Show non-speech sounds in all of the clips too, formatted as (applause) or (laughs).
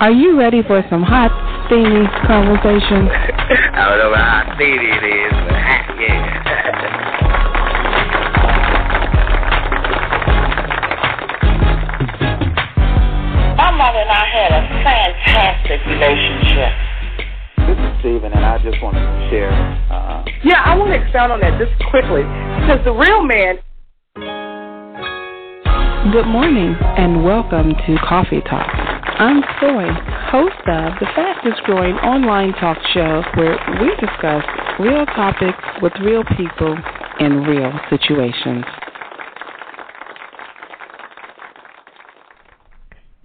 Are you ready for some hot, steamy conversation? (laughs) I don't know how steamy it is, but hot, yeah. My mother and I had a fantastic relationship. This is Steven, and I just want to share. Uh, Yeah, I want to expound on that just quickly because the real man Good morning and welcome to Coffee Talk. I'm Soy, host of the fastest growing online talk show where we discuss real topics with real people in real situations.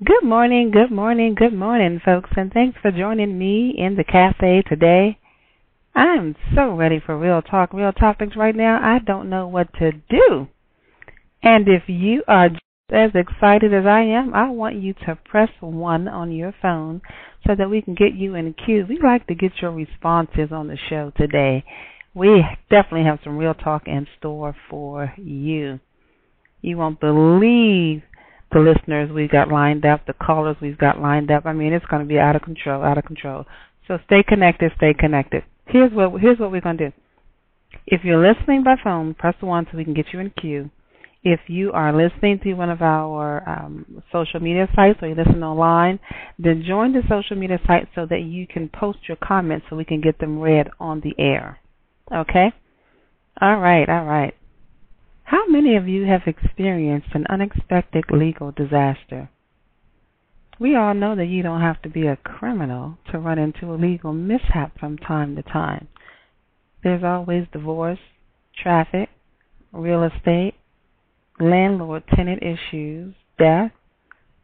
Good morning, good morning, good morning, folks, and thanks for joining me in the cafe today. I'm so ready for real talk, real topics right now. I don't know what to do. And if you are as excited as I am, I want you to press one on your phone so that we can get you in queue. We'd like to get your responses on the show today. We definitely have some real talk in store for you. You won't believe the listeners we've got lined up, the callers we've got lined up. I mean, it's going to be out of control, out of control. So stay connected, stay connected. Here's what here's what we're going to do. If you're listening by phone, press one so we can get you in queue. If you are listening to one of our um, social media sites or you listen online, then join the social media site so that you can post your comments so we can get them read on the air. Okay? All right, all right. How many of you have experienced an unexpected legal disaster? We all know that you don't have to be a criminal to run into a legal mishap from time to time. There's always divorce, traffic, real estate, landlord tenant issues, death,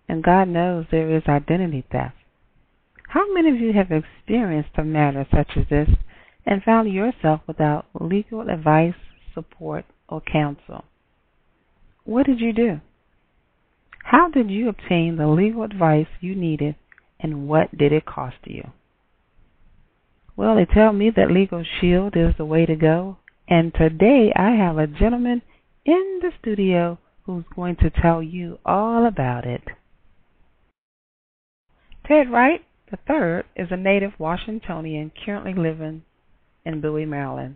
and God knows there is identity theft. How many of you have experienced a matter such as this and found yourself without legal advice, support, or counsel? What did you do? How did you obtain the legal advice you needed and what did it cost you? Well, they tell me that Legal Shield is the way to go, and today I have a gentleman in the studio who's going to tell you all about it. Ted Wright III is a native Washingtonian currently living in Bowie, Maryland.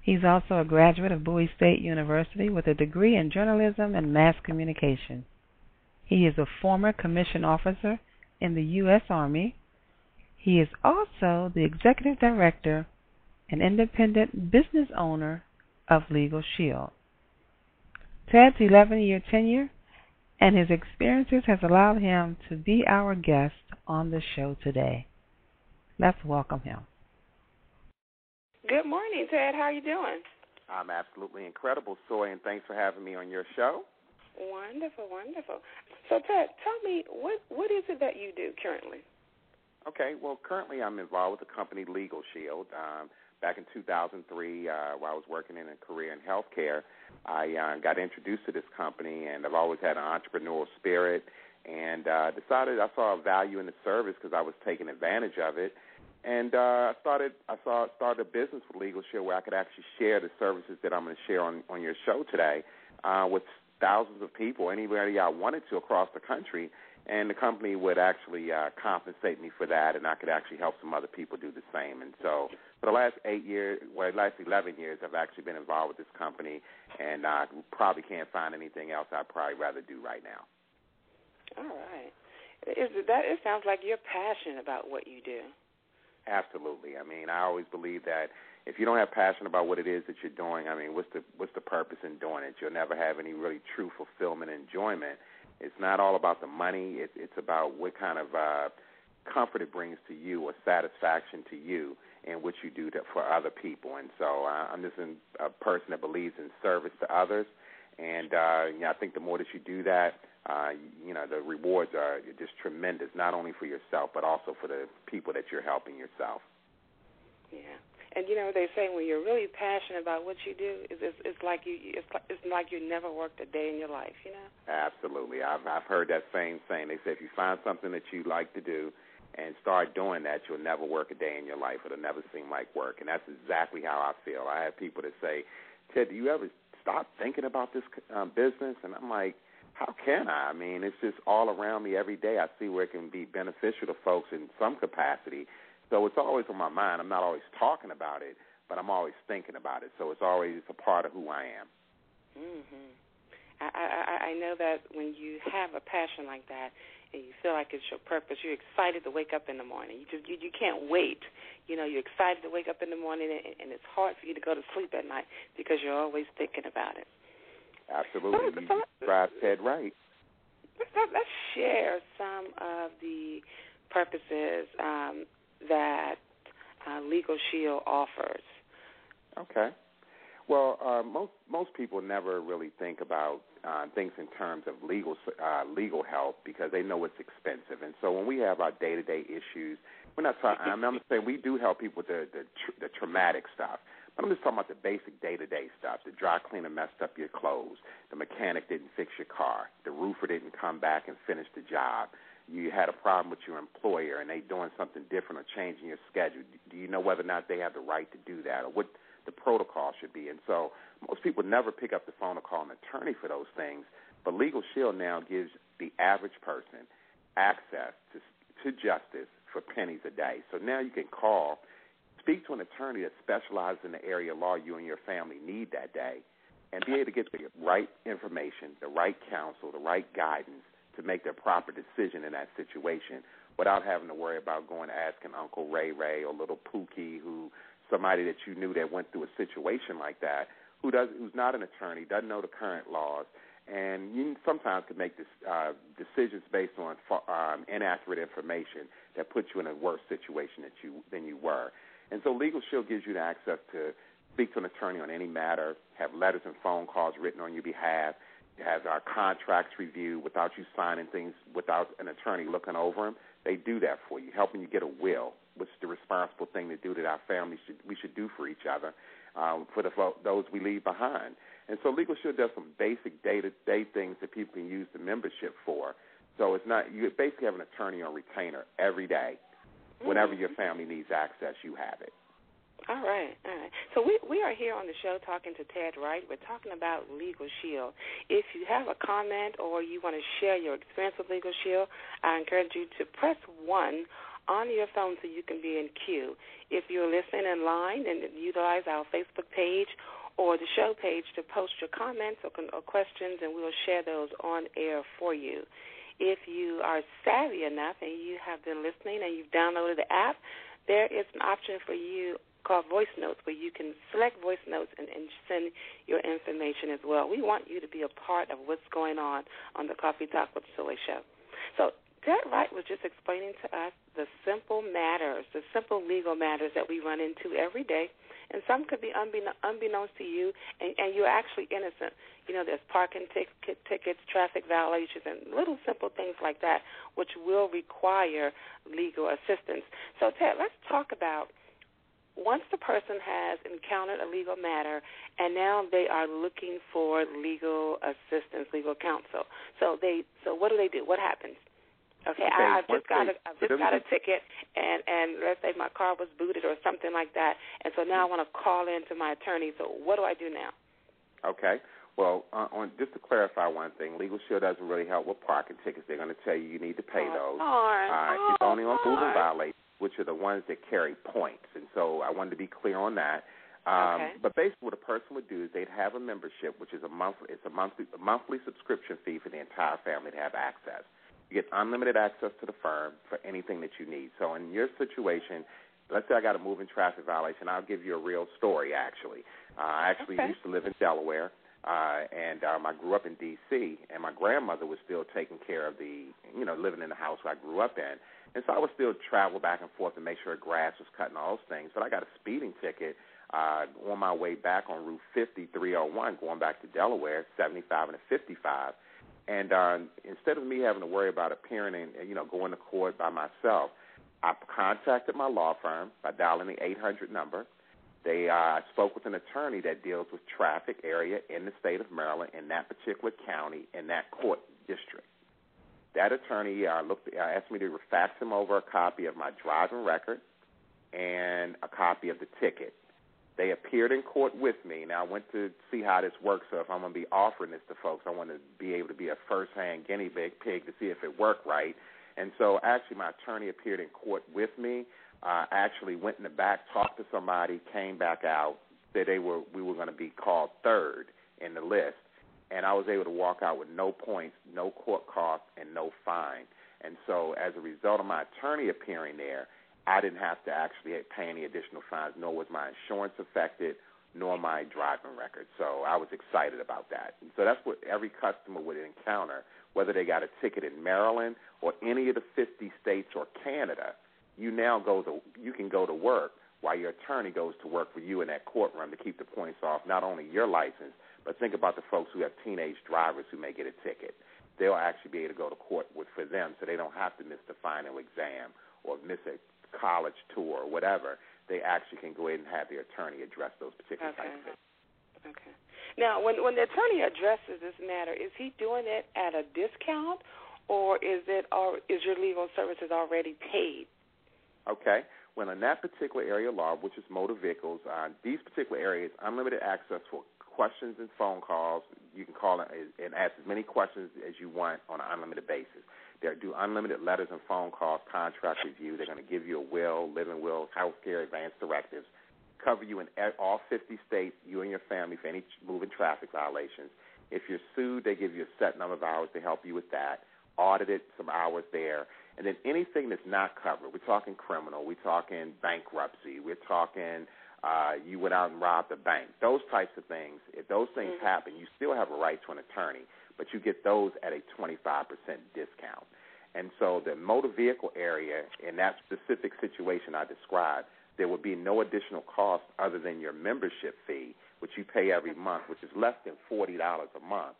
He's also a graduate of Bowie State University with a degree in journalism and mass communication. He is a former commissioned officer in the U.S. Army. He is also the executive director and independent business owner of Legal Shield. Ted's 11 year tenure and his experiences has allowed him to be our guest on the show today. Let's welcome him. Good morning, Ted. How are you doing? I'm absolutely incredible, Soy, and thanks for having me on your show. Wonderful, wonderful. So, Ted, tell me what what is it that you do currently? Okay, well, currently I'm involved with the company Legal Shield. Um, back in 2003, uh, while I was working in a career in healthcare, I uh, got introduced to this company, and I've always had an entrepreneurial spirit, and uh, decided I saw a value in the service because I was taking advantage of it. And uh, I started. I saw started a business with Legal Shield where I could actually share the services that I'm going to share on on your show today uh, with thousands of people, anybody I wanted to across the country, and the company would actually uh, compensate me for that, and I could actually help some other people do the same. And so, for the last eight years, well, the last eleven years, I've actually been involved with this company, and I probably can't find anything else I'd probably rather do right now. All right. Is it that it sounds like you're passionate about what you do. Absolutely. I mean, I always believe that if you don't have passion about what it is that you're doing, I mean, what's the what's the purpose in doing it? You'll never have any really true fulfillment and enjoyment. It's not all about the money. It's it's about what kind of uh, comfort it brings to you or satisfaction to you in what you do to, for other people. And so uh, I'm just an, a person that believes in service to others. And uh, you I think the more that you do that, uh, you know, the rewards are just tremendous, not only for yourself, but also for the people that you're helping yourself. Yeah. And you know what they say when you're really passionate about what you do, is it's, it's like you it's like, it's like you never worked a day in your life, you know. Absolutely, I've I've heard that same saying. They say if you find something that you like to do and start doing that, you'll never work a day in your life. It'll never seem like work, and that's exactly how I feel. I have people that say, "Ted, do you ever stop thinking about this um, business?" And I'm like, how can I? I mean, it's just all around me every day. I see where it can be beneficial to folks in some capacity. So it's always on my mind. I'm not always talking about it, but I'm always thinking about it. So it's always a part of who I am. Mhm. I, I I know that when you have a passion like that and you feel like it's your purpose, you're excited to wake up in the morning. You just you, you can't wait. You know, you're excited to wake up in the morning, and, and it's hard for you to go to sleep at night because you're always thinking about it. Absolutely, you drive Ted Wright. Let's, let's share some of the purposes um, that uh, Legal Shield offers. Okay. Well, uh, most most people never really think about uh, things in terms of legal uh, legal help because they know it's expensive. And so when we have our day to day issues, we're not talking. I'm not saying we do help people with the the, tr- the traumatic stuff. But I'm just talking about the basic day to day stuff. The dry cleaner messed up your clothes. The mechanic didn't fix your car. The roofer didn't come back and finish the job. You had a problem with your employer and they doing something different or changing your schedule. Do you know whether or not they have the right to do that or what the protocol should be. And so most people never pick up the phone or call an attorney for those things. But Legal Shield now gives the average person access to to justice for pennies a day. So now you can call, speak to an attorney that specializes in the area of law you and your family need that day, and be able to get the right information, the right counsel, the right guidance to make the proper decision in that situation without having to worry about going asking Uncle Ray Ray or little Pookie who somebody that you knew that went through a situation like that, who does who's not an attorney, doesn't know the current laws, and you sometimes can make this, uh, decisions based on um, inaccurate information that puts you in a worse situation that you than you were. And so Legal Shield gives you the access to speak to an attorney on any matter, have letters and phone calls written on your behalf, have our contracts reviewed without you signing things without an attorney looking over them. They do that for you, helping you get a will what's the responsible thing to do that our families should we should do for each other, um, for the those we leave behind. And so Legal Shield does some basic day to day things that people can use the membership for. So it's not you basically have an attorney on retainer every day. Whenever mm-hmm. your family needs access, you have it. All right, all right. So we we are here on the show talking to Ted Wright. We're talking about Legal Shield. If you have a comment or you want to share your experience with Legal Shield, I encourage you to press one on your phone so you can be in queue. If you're listening in line, and utilize our Facebook page or the show page to post your comments or, or questions, and we'll share those on air for you. If you are savvy enough and you have been listening and you've downloaded the app, there is an option for you called voice notes where you can select voice notes and, and send your information as well. We want you to be a part of what's going on on the Coffee Talk with Soy show. So Ted Wright was just explaining to us the simple matters, the simple legal matters that we run into every day, and some could be unbeknown, unbeknownst to you, and, and you're actually innocent. You know, there's parking ticket, tickets, traffic violations, and little simple things like that, which will require legal assistance. So, Ted, let's talk about once the person has encountered a legal matter and now they are looking for legal assistance, legal counsel. So they so what do they do? What happens? Okay, okay I, I've just got they, a I've just got a ticket, and and let's say my car was booted or something like that, and so now I want to call in to my attorney. So what do I do now? Okay. Well, uh, on just to clarify one thing, Legal Shield doesn't really help with parking tickets. They're going to tell you you need to pay oh, those. Darn. Uh, oh, it's only on moving violations, which are the ones that carry points. And so I wanted to be clear on that. Um, okay. But basically, what a person would do is they'd have a membership, which is a monthly. It's a monthly a monthly subscription fee for the entire family to have access. You get unlimited access to the firm for anything that you need. So in your situation, let's say I got a moving traffic violation, I'll give you a real story. Actually, uh, I actually okay. used to live in Delaware, uh, and um, I grew up in D.C. And my grandmother was still taking care of the, you know, living in the house I grew up in, and so I would still travel back and forth to make sure grass was cut and all those things. But I got a speeding ticket uh, on my way back on Route 50, 301, going back to Delaware, 75 and a 55 and uh, instead of me having to worry about appearing and you know going to court by myself, I contacted my law firm by dialing the 800 number. They uh, spoke with an attorney that deals with traffic area in the state of Maryland in that particular county in that court district. That attorney uh, looked uh, asked me to fax him over a copy of my driving record and a copy of the ticket. They appeared in court with me. Now I went to see how this works. So if I'm going to be offering this to folks, I want to be able to be a first-hand guinea pig to see if it worked right. And so actually, my attorney appeared in court with me. Uh, actually went in the back, talked to somebody, came back out, said they were we were going to be called third in the list, and I was able to walk out with no points, no court costs, and no fine. And so, as a result of my attorney appearing there, I didn't have to actually pay any additional fines, nor was my insurance affected, nor my driving record. So I was excited about that. And so that's what every customer would encounter, whether they got a ticket in Maryland or any of the 50 states or Canada. You now go to you can go to work while your attorney goes to work for you in that courtroom to keep the points off not only your license, but think about the folks who have teenage drivers who may get a ticket. They'll actually be able to go to court with for them, so they don't have to miss the final exam or miss a college tour or whatever. They actually can go ahead and have their attorney address those particular okay. types of things. Okay. Now, when when the attorney addresses this matter, is he doing it at a discount, or is it or is your legal services already paid? Okay. Well, in that particular area law, which is motor vehicles, uh, these particular areas, unlimited access for questions and phone calls. You can call and ask as many questions as you want on an unlimited basis. They do unlimited letters and phone calls, contract review. They're going to give you a will, living will, health care, advance directives, cover you in all 50 states, you and your family, for any moving traffic violations. If you're sued, they give you a set number of hours to help you with that. Audited, some hours there. And then anything that's not covered, we're talking criminal, we're talking bankruptcy, we're talking uh, you went out and robbed a bank. Those types of things, if those things mm-hmm. happen, you still have a right to an attorney, but you get those at a 25% discount. And so the motor vehicle area, in that specific situation I described, there would be no additional cost other than your membership fee, which you pay every month, which is less than $40 a month.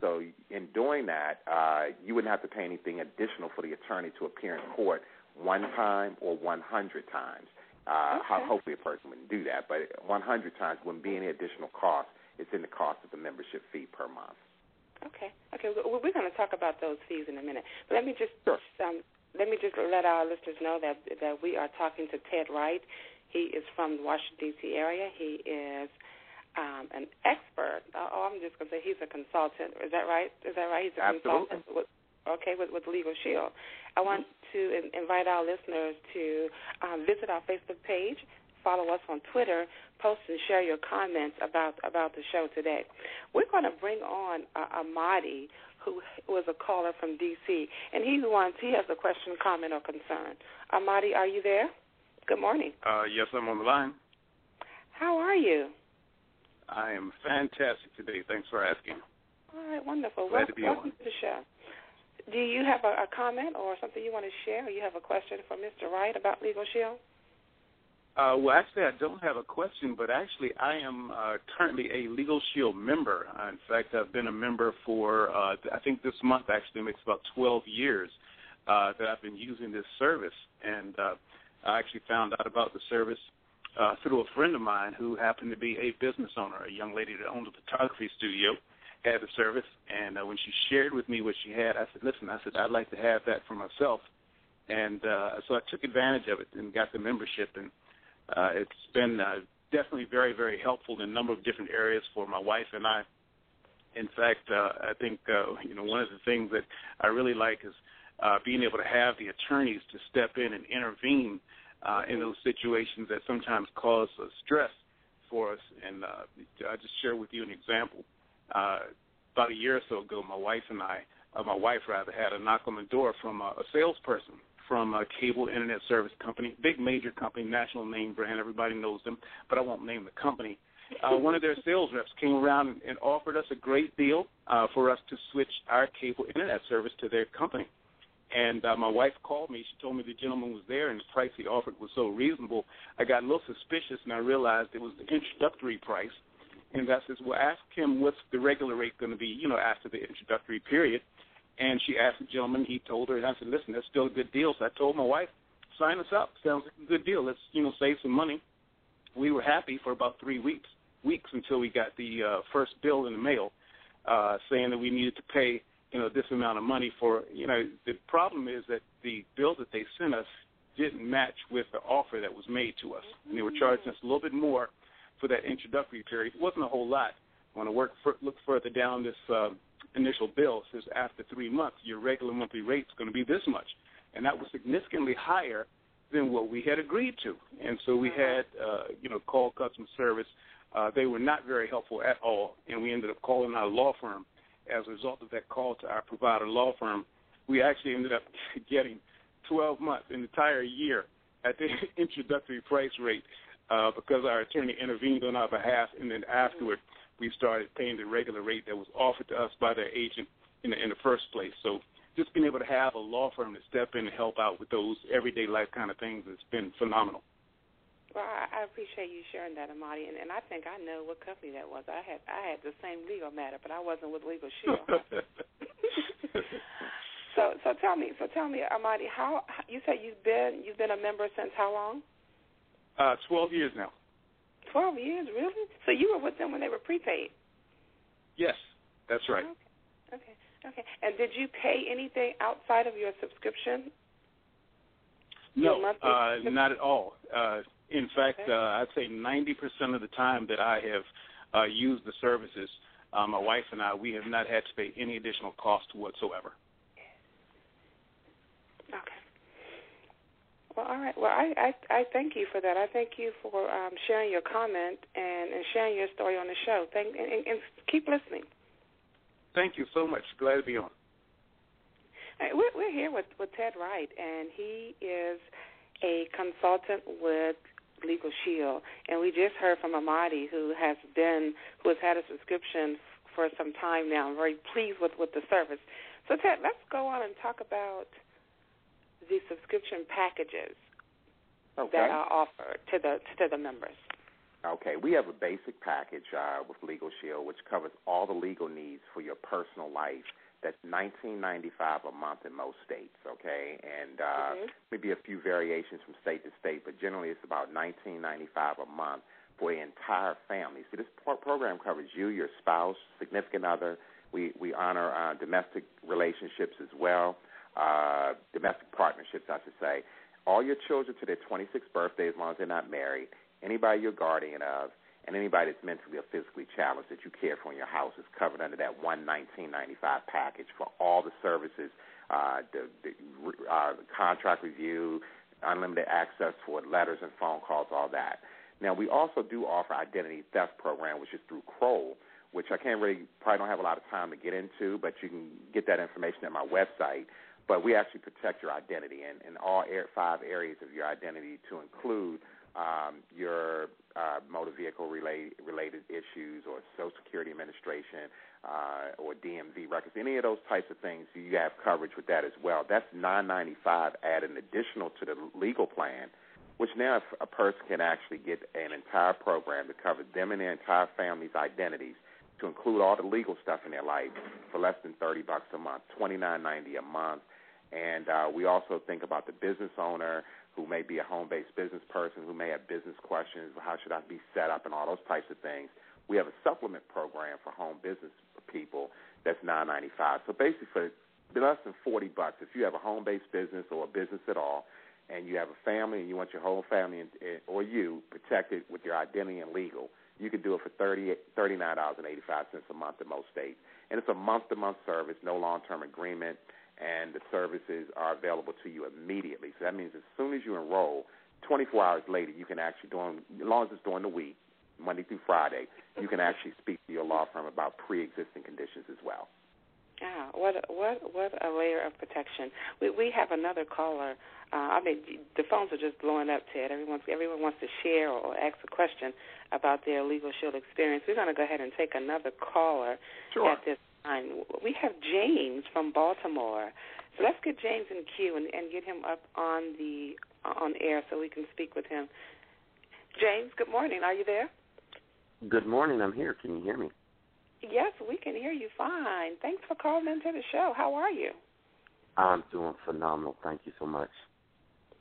So in doing that, uh, you wouldn't have to pay anything additional for the attorney to appear in court one time or 100 times. Uh, okay. Hopefully, a person wouldn't do that, but 100 times wouldn't be any additional cost. It's in the cost of the membership fee per month. Okay. Okay. Well, we're going to talk about those fees in a minute, but let me just sure. um, let me just let our listeners know that that we are talking to Ted Wright. He is from the Washington D.C. area. He is um, an expert. Oh, I'm just going to say he's a consultant. Is that right? Is that right? He's a Absolutely. consultant. With, okay, with, with Legal Shield. I want to in, invite our listeners to um, visit our Facebook page, follow us on Twitter, post and share your comments about about the show today. We're going to bring on uh, Amadi, who was a caller from D.C., and he wants he has a question, comment, or concern. Amadi, are you there? Good morning. Uh, yes, I'm on the line. How are you? I am fantastic today. Thanks for asking. All right, wonderful. Glad to be welcome on. to the show. Do you have a, a comment or something you want to share? Or you have a question for Mr. Wright about Legal Shield? Uh, well, actually, I don't have a question, but actually, I am uh, currently a Legal Shield member. Uh, in fact, I've been a member for, uh, I think this month actually makes about 12 years uh, that I've been using this service. And uh, I actually found out about the service uh, through a friend of mine who happened to be a business owner, a young lady that owned a photography studio, had the service. And uh, when she shared with me what she had, I said, listen, I said, I'd like to have that for myself. And uh, so I took advantage of it and got the membership. And uh, it's been uh, definitely very, very helpful in a number of different areas for my wife and I. In fact, uh, I think uh, you know one of the things that I really like is uh, being able to have the attorneys to step in and intervene in those situations that sometimes cause uh, stress for us. And uh, I just share with you an example. Uh, about a year or so ago, my wife and I, uh, my wife rather, had a knock on the door from a, a salesperson from a cable internet service company, big major company, national name brand. Everybody knows them, but I won't name the company. Uh, (laughs) one of their sales reps came around and, and offered us a great deal uh, for us to switch our cable internet service to their company. And uh, my wife called me. She told me the gentleman was there and the price he offered was so reasonable. I got a little suspicious and I realized it was the introductory price. And I says, well, ask him what's the regular rate going to be, you know, after the introductory period. And she asked the gentleman. He told her, and I said, listen, that's still a good deal. So I told my wife, sign us up. Sounds like a good deal. Let's, you know, save some money. We were happy for about three weeks, weeks until we got the uh, first bill in the mail uh, saying that we needed to pay, you know, this amount of money for, you know, the problem is that the bill that they sent us didn't match with the offer that was made to us. And they were charging us a little bit more for that introductory period. It wasn't a whole lot. When I work for, look further down this uh, initial bill, it says after three months, your regular monthly rate is going to be this much, and that was significantly higher than what we had agreed to. And so we had, uh, you know, call customer service. Uh, they were not very helpful at all, and we ended up calling our law firm. As a result of that call to our provider law firm, we actually ended up (laughs) getting 12 months, an entire year, at the (laughs) introductory price rate uh, because our attorney intervened on our behalf, and then afterward we started paying the regular rate that was offered to us by their agent in the, in the first place. So just being able to have a law firm to step in and help out with those everyday life kind of things has been phenomenal. Well, I, I appreciate you sharing that, Amadi, and, and I think I know what company that was. I had I had the same legal matter, but I wasn't with Legal Shield. (laughs) so so tell me so tell me, Amadi, how you said you've been you've been a member since how long? Uh, twelve years now. Twelve years, really? So you were with them when they were prepaid? Yes, that's right. Okay. okay. Okay. And did you pay anything outside of your subscription? No, uh, not at all. Uh, in fact, okay. uh, I'd say 90% of the time that I have uh, used the services, uh, my wife and I, we have not had to pay any additional cost whatsoever. Okay. Well, all right. Well, I, I I thank you for that. I thank you for um, sharing your comment and, and sharing your story on the show. Thank and, and keep listening. Thank you so much. Glad to be on. We're, we're here with, with Ted Wright, and he is a consultant with Legal Shield. And we just heard from Amadi, who has been who has had a subscription for some time now. I'm very pleased with with the service. So Ted, let's go on and talk about the subscription packages okay. that are offered to the to the members. Okay, we have a basic package uh, with Legal Shield, which covers all the legal needs for your personal life. That's nineteen ninety five a month in most states. Okay, and uh, mm-hmm. maybe a few variations from state to state, but generally it's about nineteen ninety five a month for the entire family. So this pro- program covers you, your spouse, significant other. We we honor uh, domestic relationships as well, uh, domestic partnerships, I should say. All your children to their 26th birthday, as long as they're not married anybody you're guardian of, and anybody that's mentally or physically challenged that you care for in your house is covered under that one nineteen ninety five package for all the services, uh, the, the uh, contract review, unlimited access for letters and phone calls, all that. Now we also do offer identity theft program, which is through Kroll, which I can't really probably don't have a lot of time to get into, but you can get that information at my website. But we actually protect your identity in, in all five areas of your identity to include um, your uh, motor vehicle related, related issues or Social Security Administration uh, or DMV records, any of those types of things, you have coverage with that as well. That's nine ninety five added additional to the legal plan, which now a person can actually get an entire program to cover them and their entire family's identities to include all the legal stuff in their life for less than thirty bucks a month, twenty nine ninety a month. And uh, we also think about the business owner who may be a home-based business person, who may have business questions, how should I be set up, and all those types of things. We have a supplement program for home business people that's nine ninety five. So basically, for less than forty bucks, if you have a home-based business or a business at all, and you have a family and you want your whole family or you protected with your identity and legal, you can do it for thirty thirty nine dollars and eighty five cents a month in most states. And it's a month to month service, no long term agreement and the services are available to you immediately. So that means as soon as you enroll, 24 hours later, you can actually, during, as long as it's during the week, Monday through Friday, you can actually speak to your law firm about pre-existing conditions as well. Ah, what a, what what a layer of protection. We we have another caller. Uh, I mean, the phones are just blowing up, Ted. Everyone everyone wants to share or ask a question about their legal shield experience. We're going to go ahead and take another caller sure. at this we have James from Baltimore. So let's get James in queue and, and get him up on the on air so we can speak with him. James, good morning. Are you there? Good morning. I'm here. Can you hear me? Yes, we can hear you fine. Thanks for calling into the show. How are you? I'm doing phenomenal. Thank you so much.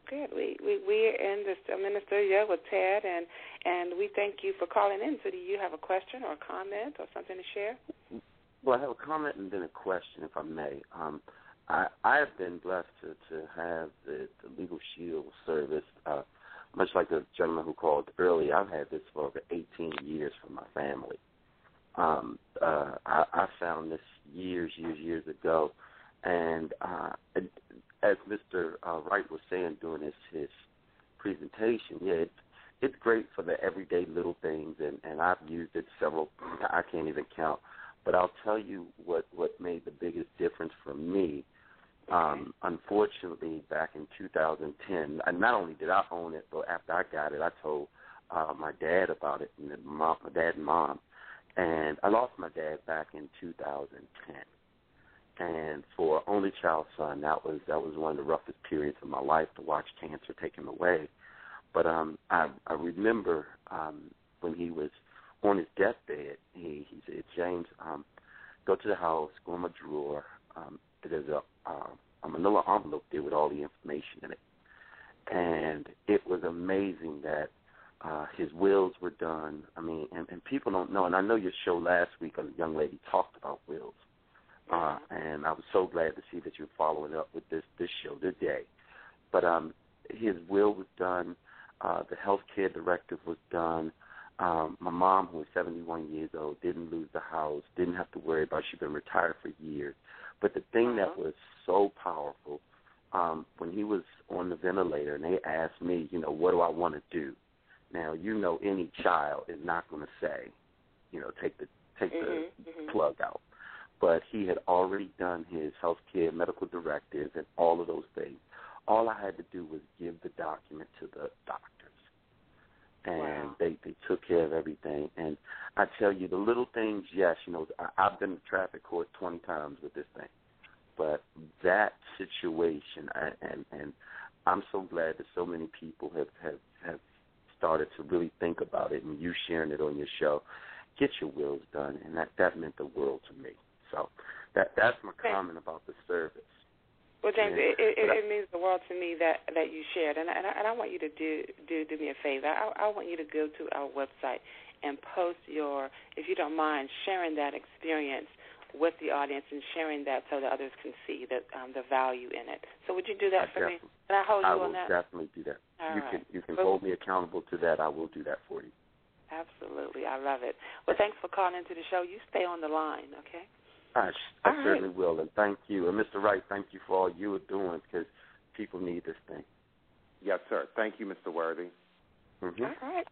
Good. We we we're in the I'm in the studio with Ted and and we thank you for calling in. So do you have a question or a comment or something to share? Well, I have a comment and then a question, if I may. Um, I, I have been blessed to, to have the, the Legal Shield service uh, much like the gentleman who called earlier, I've had this for over 18 years for my family. Um, uh, I, I found this years, years, years ago, and uh, as Mr. Uh, Wright was saying during his his presentation, yeah, it, it's great for the everyday little things, and and I've used it several. I can't even count, but I'll tell you what what made the biggest difference for me um, unfortunately, back in 2010, and not only did I own it, but after I got it, I told uh, my dad about it, and mom, my dad and mom, and I lost my dad back in 2010. And for only child son, that was that was one of the roughest periods of my life to watch cancer take him away. But um, I, I remember um, when he was on his deathbed, he, he said, James, um, go to the house, go in my drawer. Um, there's a uh, a manila envelope there with all the information in it. And it was amazing that uh, his wills were done. I mean, and, and people don't know. And I know your show last week, a young lady talked about wills, uh, and I was so glad to see that you're following up with this this show today. But um, his will was done. Uh, the healthcare directive was done. Um, my mom, who was 71 years old, didn't lose the house, didn't have to worry about. She'd been retired for years. But the thing uh-huh. that was so powerful, um, when he was on the ventilator and they asked me, you know, what do I want to do? Now, you know, any child is not going to say, you know, take the take mm-hmm, the mm-hmm. plug out. But he had already done his health care medical directives and all of those things. All I had to do was give the document to the doctors and wow. they they took care of everything. And I tell you, the little things, yes, you know, I, I've been to traffic court twenty times with this thing, but that situation, I, and and I'm so glad that so many people have have have started to really think about it, and you sharing it on your show. Get your wills done, and that that meant the world to me. So that that's my comment about the service. Well, James, it, it, it means the world to me that that you shared, and and I, and I want you to do do do me a favor. I, I want you to go to our website and post your, if you don't mind, sharing that experience with the audience and sharing that so that others can see the um, the value in it. So would you do that I for me? Can I hold I you will on that? definitely do that. All you right. can you can well, hold me accountable to that. I will do that for you. Absolutely, I love it. Well, thanks for calling into the show. You stay on the line, okay? I, I All certainly right. will, and thank you. And Mr. Wright, thank you for all you are doing because people need this thing. Yes, sir. Thank you, Mr. Worthy. Mm-hmm. All right.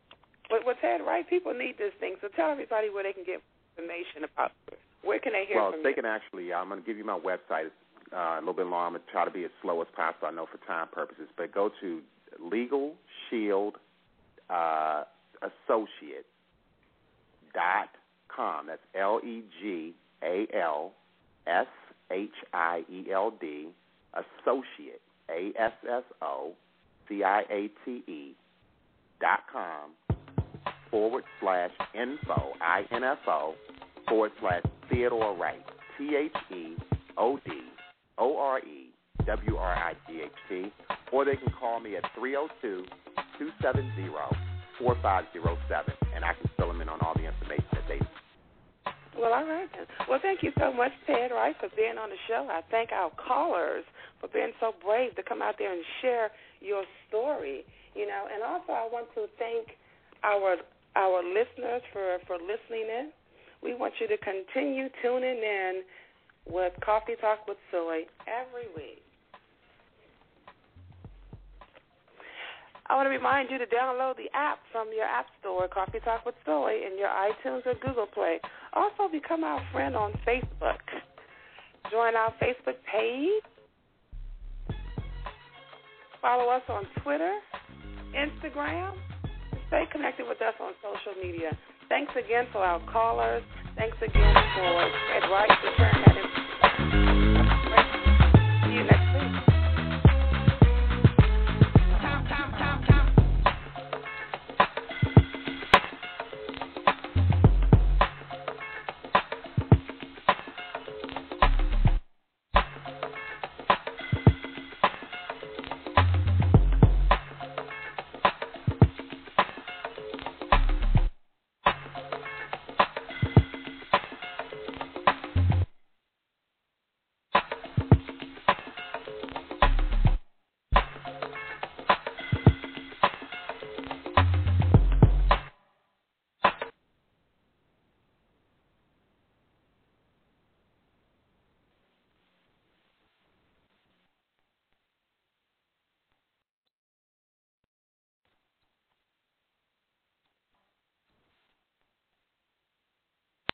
Well, well, Ted, right? People need this thing. So tell everybody where they can get information about it. Where can they hear well, from they you? can actually. I'm going to give you my website. It's uh, a little bit long. I'm going to try to be as slow as possible. I know for time purposes, but go to Legal Shield uh, Associates dot com. That's L E G A L S H I E L D Associate A S S O C I A T E dot com forward slash info I N F O forward slash Theodore Wright T H E O D O R E W R I G H T or they can call me at three zero two two seven zero four five zero seven and I can fill them in on all the information that they Well, all right. Well, thank you so much, Ted Wright, for being on the show. I thank our callers for being so brave to come out there and share your story. You know, and also I want to thank our our listeners for for listening in. We want you to continue tuning in with Coffee Talk with Soy every week. I want to remind you to download the app from your app store, Coffee Talk with Soy, in your iTunes or Google Play. Also, become our friend on Facebook. Join our Facebook page. Follow us on Twitter, Instagram, stay connected with us on social media. Thanks again for our callers. Thanks again for Ted Wright for sharing that information. See you next week.